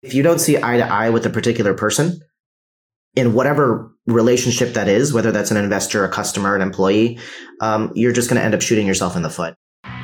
If you don't see eye to eye with a particular person in whatever relationship that is, whether that's an investor, a customer, an employee, um, you're just going to end up shooting yourself in the foot.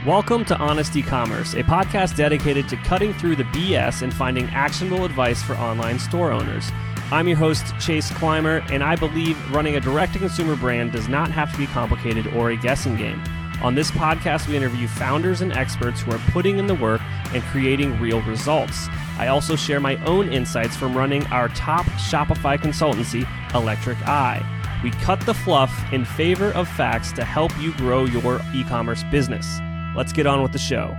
Welcome to Honest E-commerce, a podcast dedicated to cutting through the BS and finding actionable advice for online store owners. I'm your host, Chase Clymer, and I believe running a direct to consumer brand does not have to be complicated or a guessing game. On this podcast, we interview founders and experts who are putting in the work and creating real results. I also share my own insights from running our top Shopify consultancy, Electric Eye. We cut the fluff in favor of facts to help you grow your e commerce business. Let's get on with the show.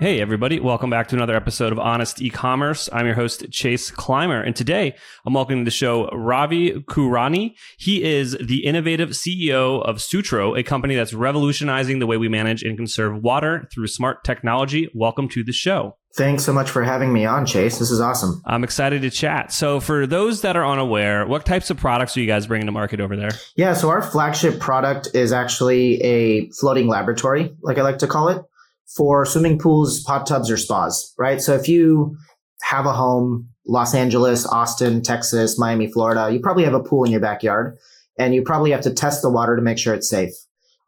Hey, everybody. Welcome back to another episode of Honest E-commerce. I'm your host, Chase Clymer. And today I'm welcoming to the show Ravi Kurani. He is the innovative CEO of Sutro, a company that's revolutionizing the way we manage and conserve water through smart technology. Welcome to the show. Thanks so much for having me on, Chase. This is awesome. I'm excited to chat. So, for those that are unaware, what types of products are you guys bringing to market over there? Yeah, so our flagship product is actually a floating laboratory, like I like to call it for swimming pools, hot tubs, or spas, right? So if you have a home, Los Angeles, Austin, Texas, Miami, Florida, you probably have a pool in your backyard and you probably have to test the water to make sure it's safe.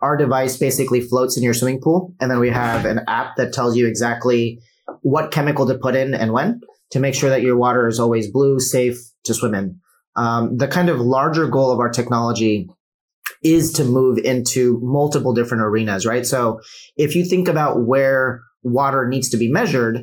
Our device basically floats in your swimming pool. And then we have an app that tells you exactly what chemical to put in and when to make sure that your water is always blue, safe to swim in. Um, the kind of larger goal of our technology is to move into multiple different arenas, right? So if you think about where water needs to be measured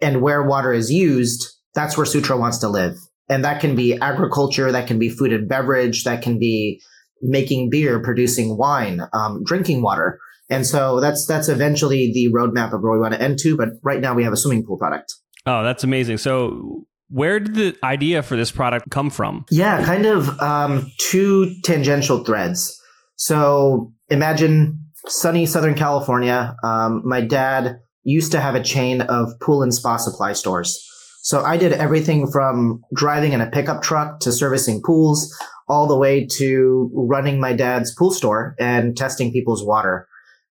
and where water is used, that's where Sutro wants to live. And that can be agriculture, that can be food and beverage, that can be making beer, producing wine, um, drinking water. And so that's that's eventually the roadmap of where we want to end to. But right now we have a swimming pool product. Oh, that's amazing. So where did the idea for this product come from? Yeah, kind of um, two tangential threads. So imagine sunny Southern California. Um, my dad used to have a chain of pool and spa supply stores. So I did everything from driving in a pickup truck to servicing pools all the way to running my dad's pool store and testing people's water.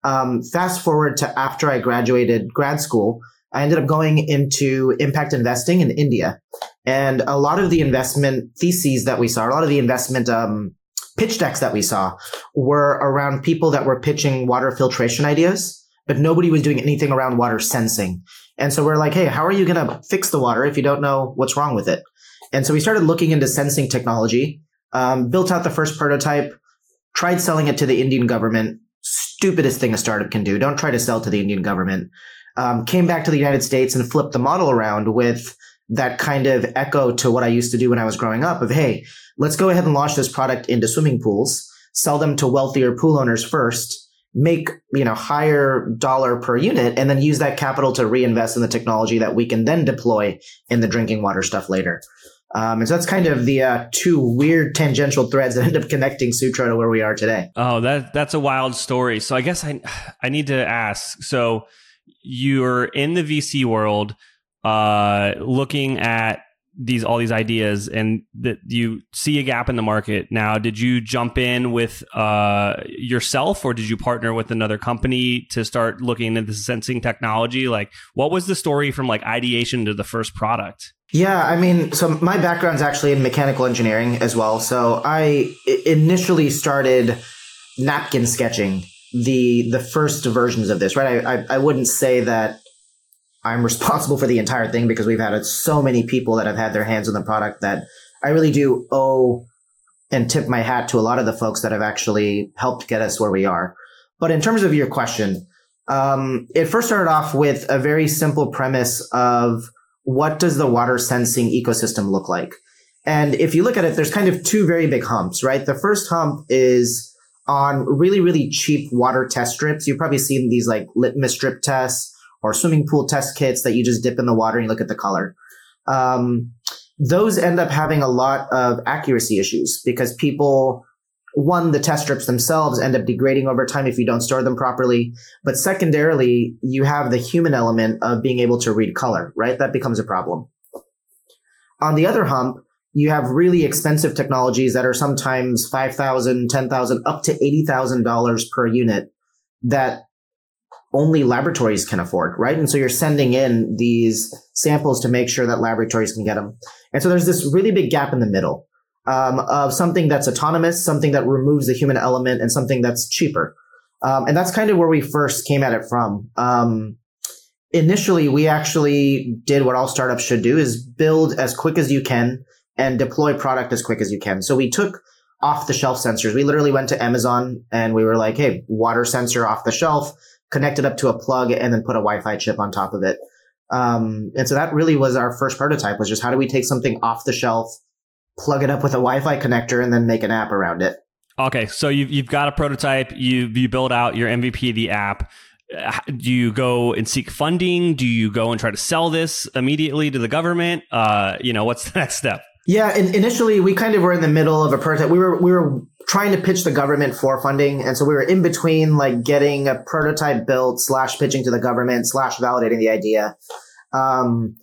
Um, fast forward to after I graduated grad school, I ended up going into impact investing in India. And a lot of the investment theses that we saw, a lot of the investment um, pitch decks that we saw were around people that were pitching water filtration ideas, but nobody was doing anything around water sensing. And so we're like, hey, how are you going to fix the water if you don't know what's wrong with it? And so we started looking into sensing technology, um, built out the first prototype, tried selling it to the Indian government. Stupidest thing a startup can do. Don't try to sell to the Indian government. Um, came back to the United States and flipped the model around with that kind of echo to what I used to do when I was growing up of, hey, let's go ahead and launch this product into swimming pools, sell them to wealthier pool owners first, make, you know, higher dollar per unit, and then use that capital to reinvest in the technology that we can then deploy in the drinking water stuff later. Um, and so that's kind of the uh, two weird tangential threads that end up connecting Sutro to where we are today. Oh, that that's a wild story. So I guess I I need to ask. So you're in the VC world, uh, looking at these all these ideas and that you see a gap in the market. Now did you jump in with uh, yourself or did you partner with another company to start looking at the sensing technology? Like what was the story from like ideation to the first product? Yeah i mean so my background's actually in mechanical engineering as well. So i initially started napkin sketching the the first versions of this right i, I, I wouldn't say that I'm responsible for the entire thing because we've had so many people that have had their hands on the product that I really do owe and tip my hat to a lot of the folks that have actually helped get us where we are. But in terms of your question, um, it first started off with a very simple premise of what does the water sensing ecosystem look like? And if you look at it, there's kind of two very big humps, right? The first hump is on really, really cheap water test strips. You've probably seen these like litmus strip tests or swimming pool test kits that you just dip in the water and you look at the color. Um, those end up having a lot of accuracy issues because people, one, the test strips themselves end up degrading over time if you don't store them properly. But secondarily, you have the human element of being able to read color, right? That becomes a problem. On the other hump, you have really expensive technologies that are sometimes 5000 10000 up to $80000 per unit that only laboratories can afford, right? And so you're sending in these samples to make sure that laboratories can get them. And so there's this really big gap in the middle um, of something that's autonomous, something that removes the human element, and something that's cheaper. Um, and that's kind of where we first came at it from. Um, initially, we actually did what all startups should do: is build as quick as you can and deploy product as quick as you can. So we took off the shelf sensors. We literally went to Amazon and we were like, "Hey, water sensor off the shelf." Connected up to a plug and then put a Wi-Fi chip on top of it. Um, and so that really was our first prototype was just how do we take something off the shelf, plug it up with a Wi-Fi connector, and then make an app around it. Okay, so you've you've got a prototype. You you build out your MVP, the app. Do you go and seek funding? Do you go and try to sell this immediately to the government? Uh, you know, what's the next step? Yeah, initially we kind of were in the middle of a prototype. We were we were trying to pitch the government for funding, and so we were in between like getting a prototype built slash pitching to the government slash validating the idea. Um,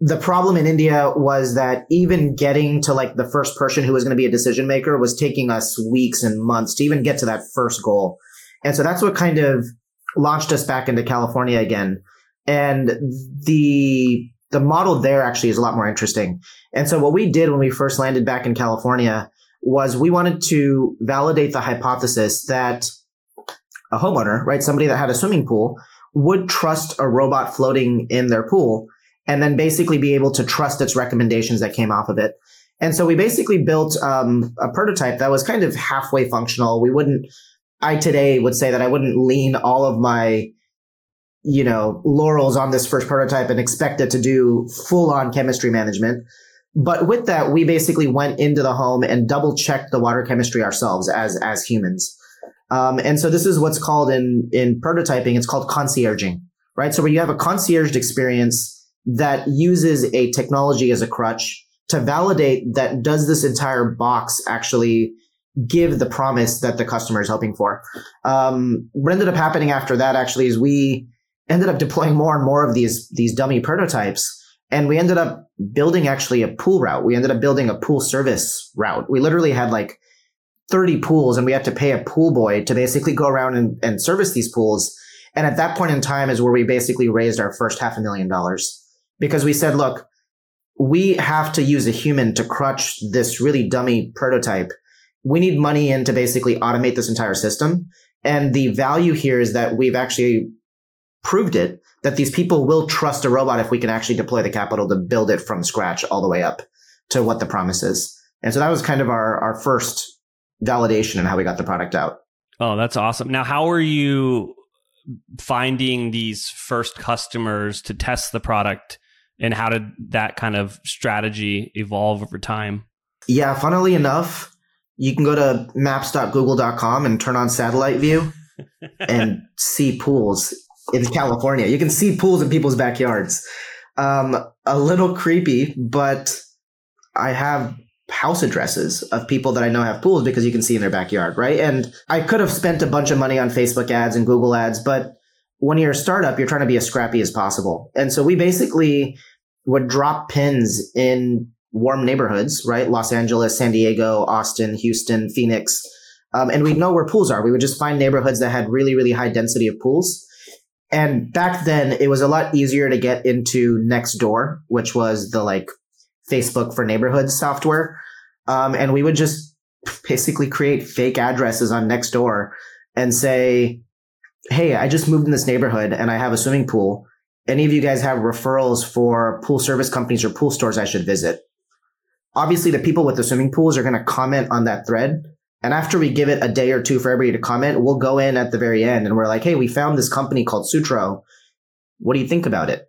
the problem in India was that even getting to like the first person who was going to be a decision maker was taking us weeks and months to even get to that first goal. And so that's what kind of launched us back into California again. And the the model there actually is a lot more interesting. And so what we did when we first landed back in California was we wanted to validate the hypothesis that a homeowner, right, somebody that had a swimming pool would trust a robot floating in their pool and then basically be able to trust its recommendations that came off of it. And so we basically built um, a prototype that was kind of halfway functional. We wouldn't, I today would say that I wouldn't lean all of my, you know, laurels on this first prototype and expect it to do full on chemistry management. But with that, we basically went into the home and double checked the water chemistry ourselves as, as humans. Um, and so this is what's called in, in prototyping, it's called concierging, right? So where you have a concierged experience that uses a technology as a crutch to validate that does this entire box actually give the promise that the customer is hoping for. Um, what ended up happening after that actually is we ended up deploying more and more of these these dummy prototypes and we ended up building actually a pool route. We ended up building a pool service route. We literally had like 30 pools and we had to pay a pool boy to basically go around and, and service these pools. And at that point in time is where we basically raised our first half a million dollars because we said, look, we have to use a human to crutch this really dummy prototype. We need money in to basically automate this entire system. And the value here is that we've actually proved it that these people will trust a robot if we can actually deploy the capital to build it from scratch all the way up to what the promise is. And so that was kind of our, our first validation and how we got the product out. Oh, that's awesome. Now, how are you finding these first customers to test the product and how did that kind of strategy evolve over time? Yeah, funnily enough, you can go to maps.google.com and turn on satellite view and see pools in California. You can see pools in people's backyards. Um, a little creepy, but I have house addresses of people that I know have pools because you can see in their backyard, right? And I could have spent a bunch of money on Facebook ads and Google ads, but when you're a startup, you're trying to be as scrappy as possible. And so we basically would drop pins in warm neighborhoods, right? Los Angeles, San Diego, Austin, Houston, Phoenix. Um, and we'd know where pools are. We would just find neighborhoods that had really, really high density of pools. And back then, it was a lot easier to get into Nextdoor, which was the like Facebook for neighborhoods software. Um, and we would just basically create fake addresses on Nextdoor and say, Hey, I just moved in this neighborhood and I have a swimming pool. Any of you guys have referrals for pool service companies or pool stores I should visit? Obviously, the people with the swimming pools are going to comment on that thread. And after we give it a day or two for everybody to comment, we'll go in at the very end and we're like, Hey, we found this company called Sutro. What do you think about it?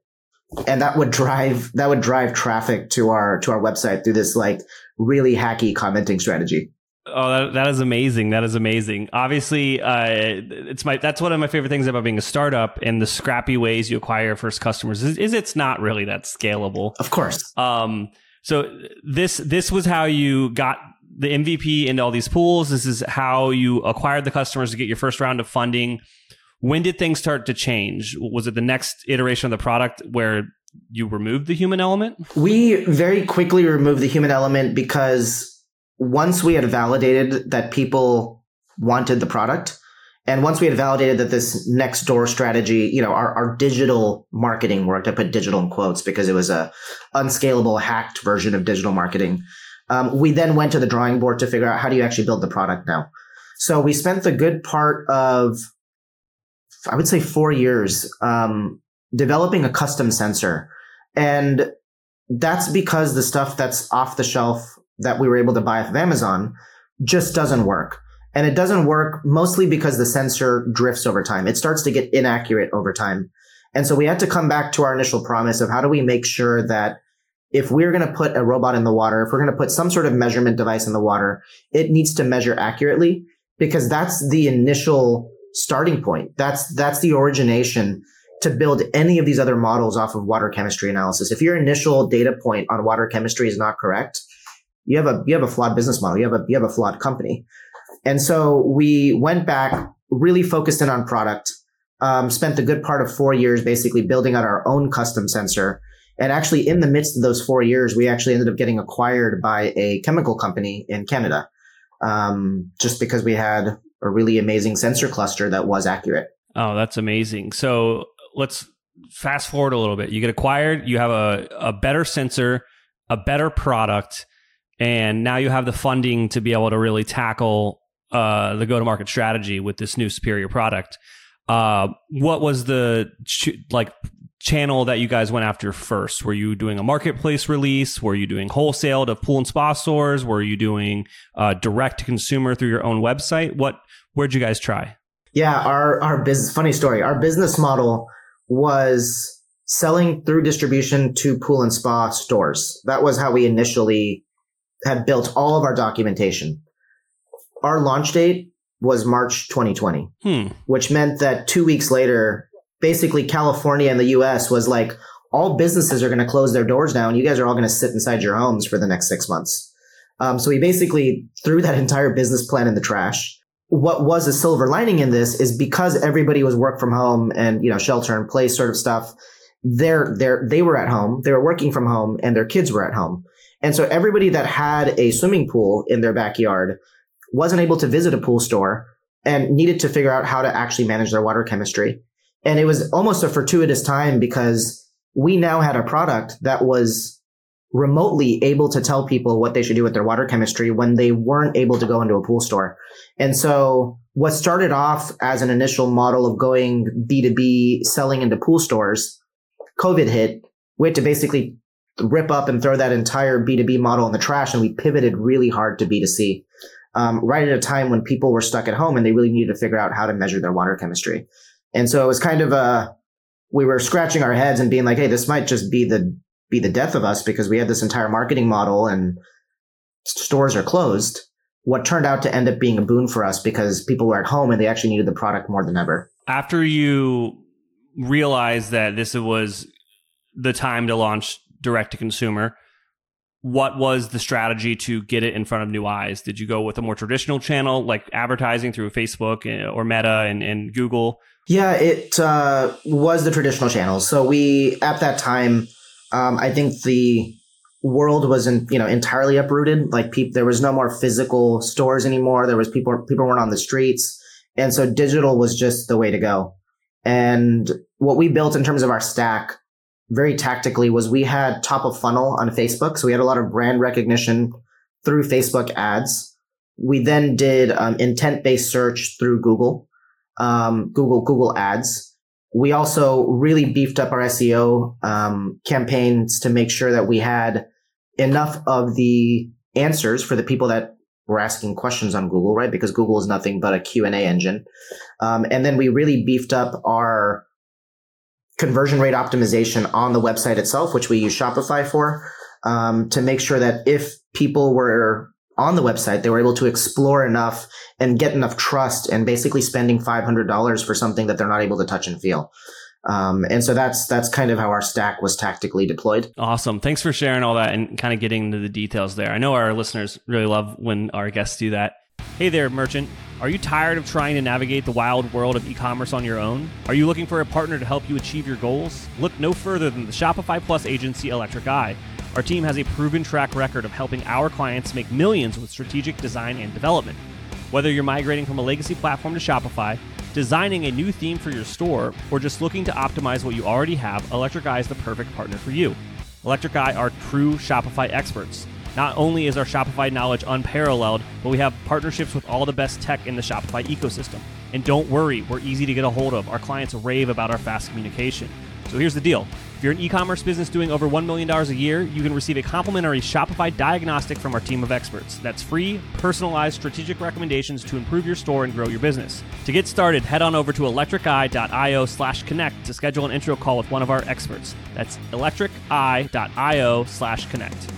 and that would drive that would drive traffic to our to our website through this like really hacky commenting strategy. Oh, that, that is amazing. That is amazing. Obviously, uh, it's my that's one of my favorite things about being a startup and the scrappy ways you acquire first customers is, is it's not really that scalable. Of course. Um, so this this was how you got the MVP into all these pools. This is how you acquired the customers to get your first round of funding. When did things start to change? Was it the next iteration of the product where you removed the human element? We very quickly removed the human element because once we had validated that people wanted the product And once we had validated that this Nextdoor strategy, you know, our, our digital marketing worked. I put digital in quotes because it was a unscalable, hacked version of digital marketing. Um, we then went to the drawing board to figure out how do you actually build the product now. So we spent the good part of, I would say, four years um, developing a custom sensor, and that's because the stuff that's off the shelf that we were able to buy off of Amazon just doesn't work. And it doesn't work mostly because the sensor drifts over time. It starts to get inaccurate over time. And so we had to come back to our initial promise of how do we make sure that if we're going to put a robot in the water, if we're going to put some sort of measurement device in the water, it needs to measure accurately because that's the initial starting point. That's, that's the origination to build any of these other models off of water chemistry analysis. If your initial data point on water chemistry is not correct, you have a, you have a flawed business model. You have a, you have a flawed company. And so we went back, really focused in on product, um, spent the good part of four years basically building out our own custom sensor. And actually, in the midst of those four years, we actually ended up getting acquired by a chemical company in Canada, um, just because we had a really amazing sensor cluster that was accurate. Oh, that's amazing. So let's fast forward a little bit. You get acquired, you have a, a better sensor, a better product, and now you have the funding to be able to really tackle uh, the go to market strategy with this new superior product. Uh, what was the like channel that you guys went after first? Were you doing a marketplace release? Were you doing wholesale to pool and spa stores? Were you doing uh, direct to consumer through your own website? What where'd you guys try? Yeah, our our business funny story. Our business model was selling through distribution to pool and spa stores. That was how we initially had built all of our documentation. Our launch date was March 2020, hmm. which meant that two weeks later, basically California and the US was like, all businesses are going to close their doors now and you guys are all going to sit inside your homes for the next six months. Um, so we basically threw that entire business plan in the trash. What was a silver lining in this is because everybody was work from home and, you know, shelter in place sort of stuff. They're, they're, they were at home. They were working from home and their kids were at home. And so everybody that had a swimming pool in their backyard wasn't able to visit a pool store and needed to figure out how to actually manage their water chemistry. And it was almost a fortuitous time because we now had a product that was remotely able to tell people what they should do with their water chemistry when they weren't able to go into a pool store. And so what started off as an initial model of going B2B selling into pool stores, COVID hit. We had to basically rip up and throw that entire B2B model in the trash. And we pivoted really hard to B2C. Um, right at a time when people were stuck at home and they really needed to figure out how to measure their water chemistry. And so it was kind of a, we were scratching our heads and being like, Hey, this might just be the, be the death of us because we had this entire marketing model and stores are closed. What turned out to end up being a boon for us because people were at home and they actually needed the product more than ever. After you realized that this was the time to launch direct to consumer. What was the strategy to get it in front of new eyes? Did you go with a more traditional channel like advertising through Facebook eh, or Meta and, and Google? Yeah, it uh, was the traditional channels. So we, at that time, um, I think the world was in, you know entirely uprooted. Like people, there was no more physical stores anymore. There was people people weren't on the streets, and so digital was just the way to go. And what we built in terms of our stack very tactically was we had top of funnel on Facebook. So we had a lot of brand recognition through Facebook ads. We then did um, intent based search through Google, um, Google, Google ads. We also really beefed up our SEO um, campaigns to make sure that we had enough of the answers for the people that were asking questions on Google, right? Because Google is nothing but a Q&A engine. Um, and then we really beefed up our conversion rate optimization on the website itself, which we use Shopify for, um, to make sure that if people were on the website, they were able to explore enough and get enough trust and basically spending $500 for something that they're not able to touch and feel. Um, and so that's that's kind of how our stack was tactically deployed. Awesome. Thanks for sharing all that and kind of getting into the details there. I know our listeners really love when our guests do that. Hey there, merchant. Are you tired of trying to navigate the wild world of e commerce on your own? Are you looking for a partner to help you achieve your goals? Look no further than the Shopify Plus agency Electric Eye. Our team has a proven track record of helping our clients make millions with strategic design and development. Whether you're migrating from a legacy platform to Shopify, designing a new theme for your store, or just looking to optimize what you already have, Electric Eye is the perfect partner for you. Electric Eye are true Shopify experts. Not only is our Shopify knowledge unparalleled, but we have partnerships with all the best tech in the Shopify ecosystem. And don't worry, we're easy to get a hold of. Our clients rave about our fast communication. So here's the deal if you're an e commerce business doing over $1 million a year, you can receive a complimentary Shopify diagnostic from our team of experts. That's free, personalized strategic recommendations to improve your store and grow your business. To get started, head on over to electriceye.io slash connect to schedule an intro call with one of our experts. That's electriceye.io slash connect.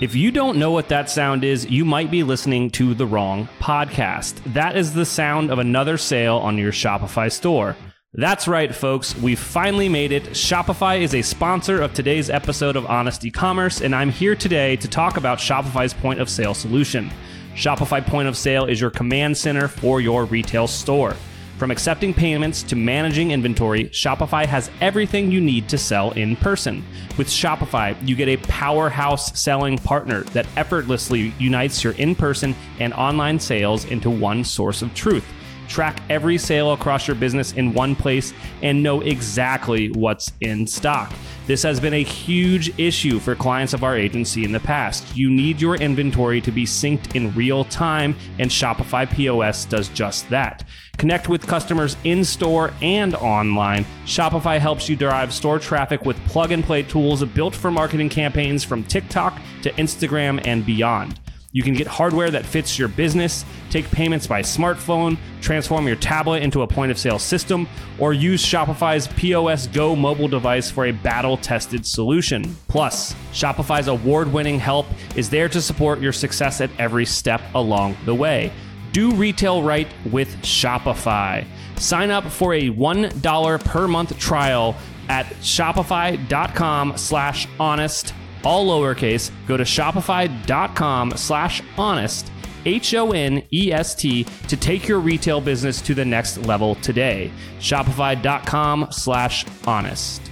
If you don't know what that sound is, you might be listening to the wrong podcast. That is the sound of another sale on your Shopify store. That's right, folks. We've finally made it. Shopify is a sponsor of today's episode of Honest E-commerce, and I'm here today to talk about Shopify's point of sale solution. Shopify Point of Sale is your command center for your retail store. From accepting payments to managing inventory, Shopify has everything you need to sell in person. With Shopify, you get a powerhouse selling partner that effortlessly unites your in person and online sales into one source of truth track every sale across your business in one place, and know exactly what's in stock. This has been a huge issue for clients of our agency in the past. You need your inventory to be synced in real time, and Shopify POS does just that. Connect with customers in store and online. Shopify helps you drive store traffic with plug and play tools built for marketing campaigns from TikTok to Instagram and beyond. You can get hardware that fits your business, take payments by smartphone, transform your tablet into a point of sale system, or use Shopify's POS Go mobile device for a battle tested solution. Plus, Shopify's award winning help is there to support your success at every step along the way. Do retail right with Shopify. Sign up for a $1 per month trial at shopify.com slash honest all lowercase, go to shopify.com slash honest, H O N E S T, to take your retail business to the next level today. Shopify.com slash honest.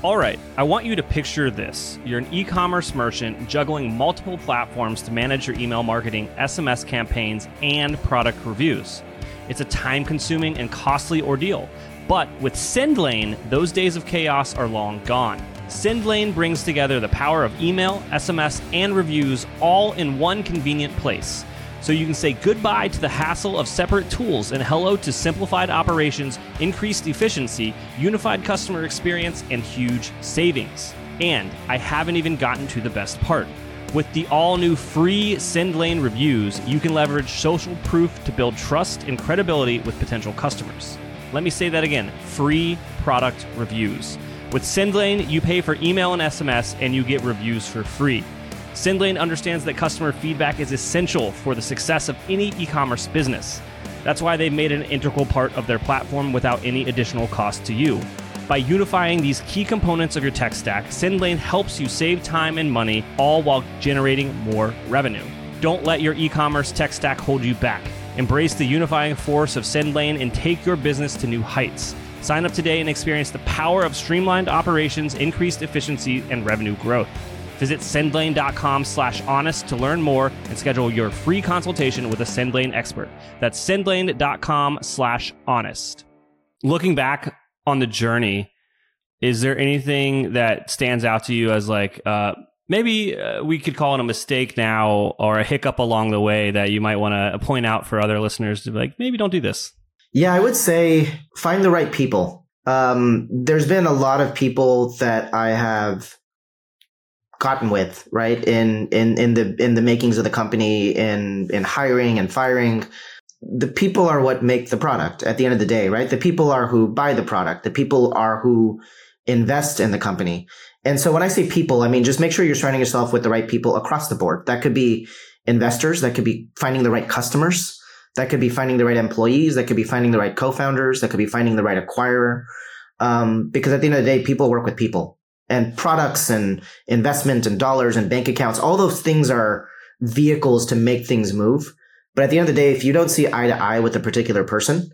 All right, I want you to picture this. You're an e commerce merchant juggling multiple platforms to manage your email marketing, SMS campaigns, and product reviews. It's a time consuming and costly ordeal. But with SendLane, those days of chaos are long gone. SendLane brings together the power of email, SMS, and reviews all in one convenient place. So you can say goodbye to the hassle of separate tools and hello to simplified operations, increased efficiency, unified customer experience, and huge savings. And I haven't even gotten to the best part. With the all new free SendLane reviews, you can leverage social proof to build trust and credibility with potential customers. Let me say that again free product reviews. With SendLane, you pay for email and SMS and you get reviews for free. SendLane understands that customer feedback is essential for the success of any e commerce business. That's why they've made it an integral part of their platform without any additional cost to you. By unifying these key components of your tech stack, SendLane helps you save time and money, all while generating more revenue. Don't let your e commerce tech stack hold you back. Embrace the unifying force of SendLane and take your business to new heights. Sign up today and experience the power of streamlined operations, increased efficiency, and revenue growth. Visit sendlane.com slash honest to learn more and schedule your free consultation with a SendLane expert. That's sendlane.com slash honest. Looking back on the journey, is there anything that stands out to you as like, uh, maybe uh, we could call it a mistake now or a hiccup along the way that you might want to point out for other listeners to be like, maybe don't do this? Yeah, I would say find the right people. Um, there's been a lot of people that I have gotten with, right? In in in the in the makings of the company, in in hiring and firing. The people are what make the product at the end of the day, right? The people are who buy the product. The people are who invest in the company. And so when I say people, I mean just make sure you're surrounding yourself with the right people across the board. That could be investors, that could be finding the right customers, that could be finding the right employees. That could be finding the right co-founders. That could be finding the right acquirer. Um, because at the end of the day, people work with people and products and investment and dollars and bank accounts. All those things are vehicles to make things move. But at the end of the day, if you don't see eye to eye with a particular person,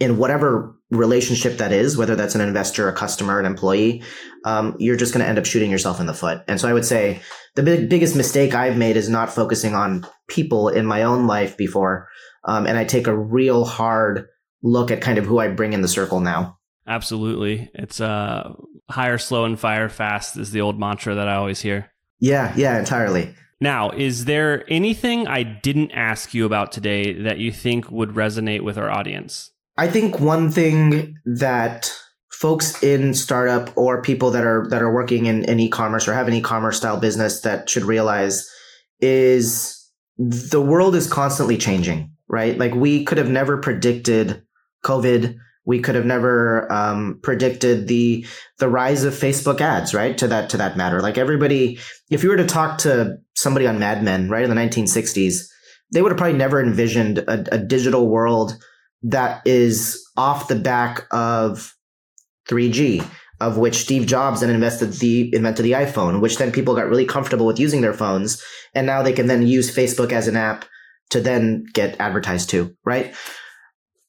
in whatever relationship that is, whether that's an investor, a customer, an employee, um, you're just going to end up shooting yourself in the foot. And so I would say the big, biggest mistake I've made is not focusing on people in my own life before. Um, and I take a real hard look at kind of who I bring in the circle now. Absolutely. It's uh, hire slow and fire fast is the old mantra that I always hear. Yeah, yeah, entirely. Now, is there anything I didn't ask you about today that you think would resonate with our audience? I think one thing that folks in startup or people that are that are working in, in e-commerce or have an e-commerce style business that should realize is the world is constantly changing, right? Like we could have never predicted COVID. We could have never um, predicted the the rise of Facebook ads, right? To that to that matter, like everybody, if you were to talk to somebody on Mad Men, right in the 1960s, they would have probably never envisioned a, a digital world that is off the back of 3G, of which Steve Jobs then invested the invented the iPhone, which then people got really comfortable with using their phones, and now they can then use Facebook as an app to then get advertised to, right?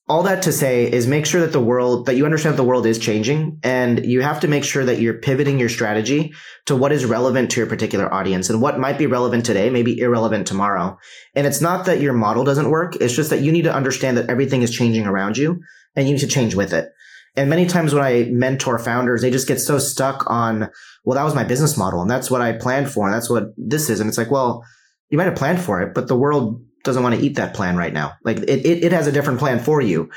All that to say is make sure that the world that you understand the world is changing and you have to make sure that you're pivoting your strategy to what is relevant to your particular audience and what might be relevant today may be irrelevant tomorrow. And it's not that your model doesn't work it's just that you need to understand that everything is changing around you and you need to change with it. And many times when i mentor founders they just get so stuck on well that was my business model and that's what i planned for and that's what this is. And it's like well you might have planned for it but the world doesn't want to eat that plan right now. Like it, it, it has a different plan for you.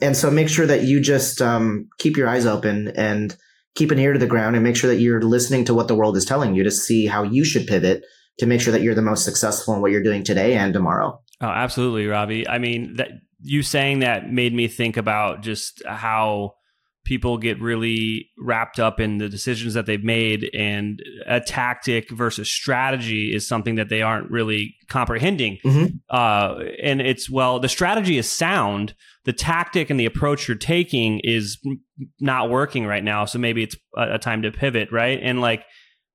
And so make sure that you just um, keep your eyes open and keep an ear to the ground and make sure that you're listening to what the world is telling you to see how you should pivot to make sure that you're the most successful in what you're doing today and tomorrow. Oh, absolutely, Robbie. I mean, that you saying that made me think about just how people get really wrapped up in the decisions that they've made and a tactic versus strategy is something that they aren't really comprehending. Mm-hmm. uh, and it's well the strategy is sound. The tactic and the approach you're taking is not working right now so maybe it's a, a time to pivot right? And like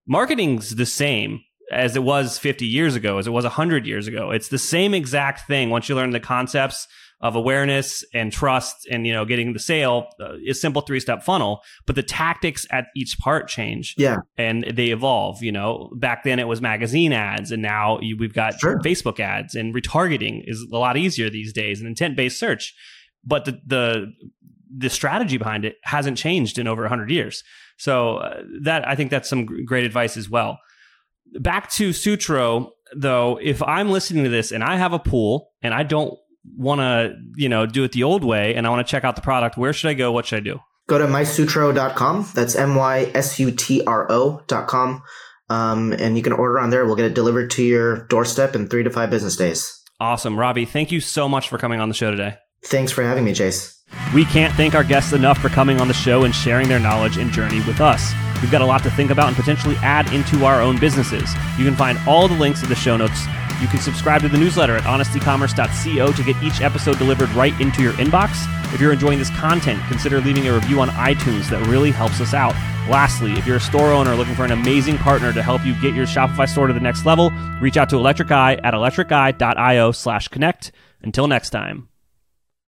marketing's the same as it was 50 years ago as it was 100 years ago. It's the same exact thing. Once you learn the concepts of awareness and trust and you know getting the sale uh, is simple three step funnel but the tactics at each part change yeah. and they evolve you know. Back then it was magazine ads and now you, we've got sure. facebook ads and retargeting is a lot easier these days and intent based search but the the the strategy behind it hasn't changed in over 100 years. So uh, that i think that's some great advice as well. Back to sutro though if i'm listening to this and i have a pool and i don't want to, you know, do it the old way and I want to check out the product, where should I go? What should I do? Go to mysutro.com. That's M Y S U T R O.com. Um, and you can order on there. We'll get it delivered to your doorstep in three to five business days. Awesome. Robbie, thank you so much for coming on the show today. Thanks for having me, Chase. We can't thank our guests enough for coming on the show and sharing their knowledge and journey with us. We've got a lot to think about and potentially add into our own businesses. You can find all the links in the show notes you can subscribe to the newsletter at honestecommerce.co to get each episode delivered right into your inbox. If you're enjoying this content, consider leaving a review on iTunes. That really helps us out. Lastly, if you're a store owner looking for an amazing partner to help you get your Shopify store to the next level, reach out to Electric Eye at electriceye.io slash connect. Until next time.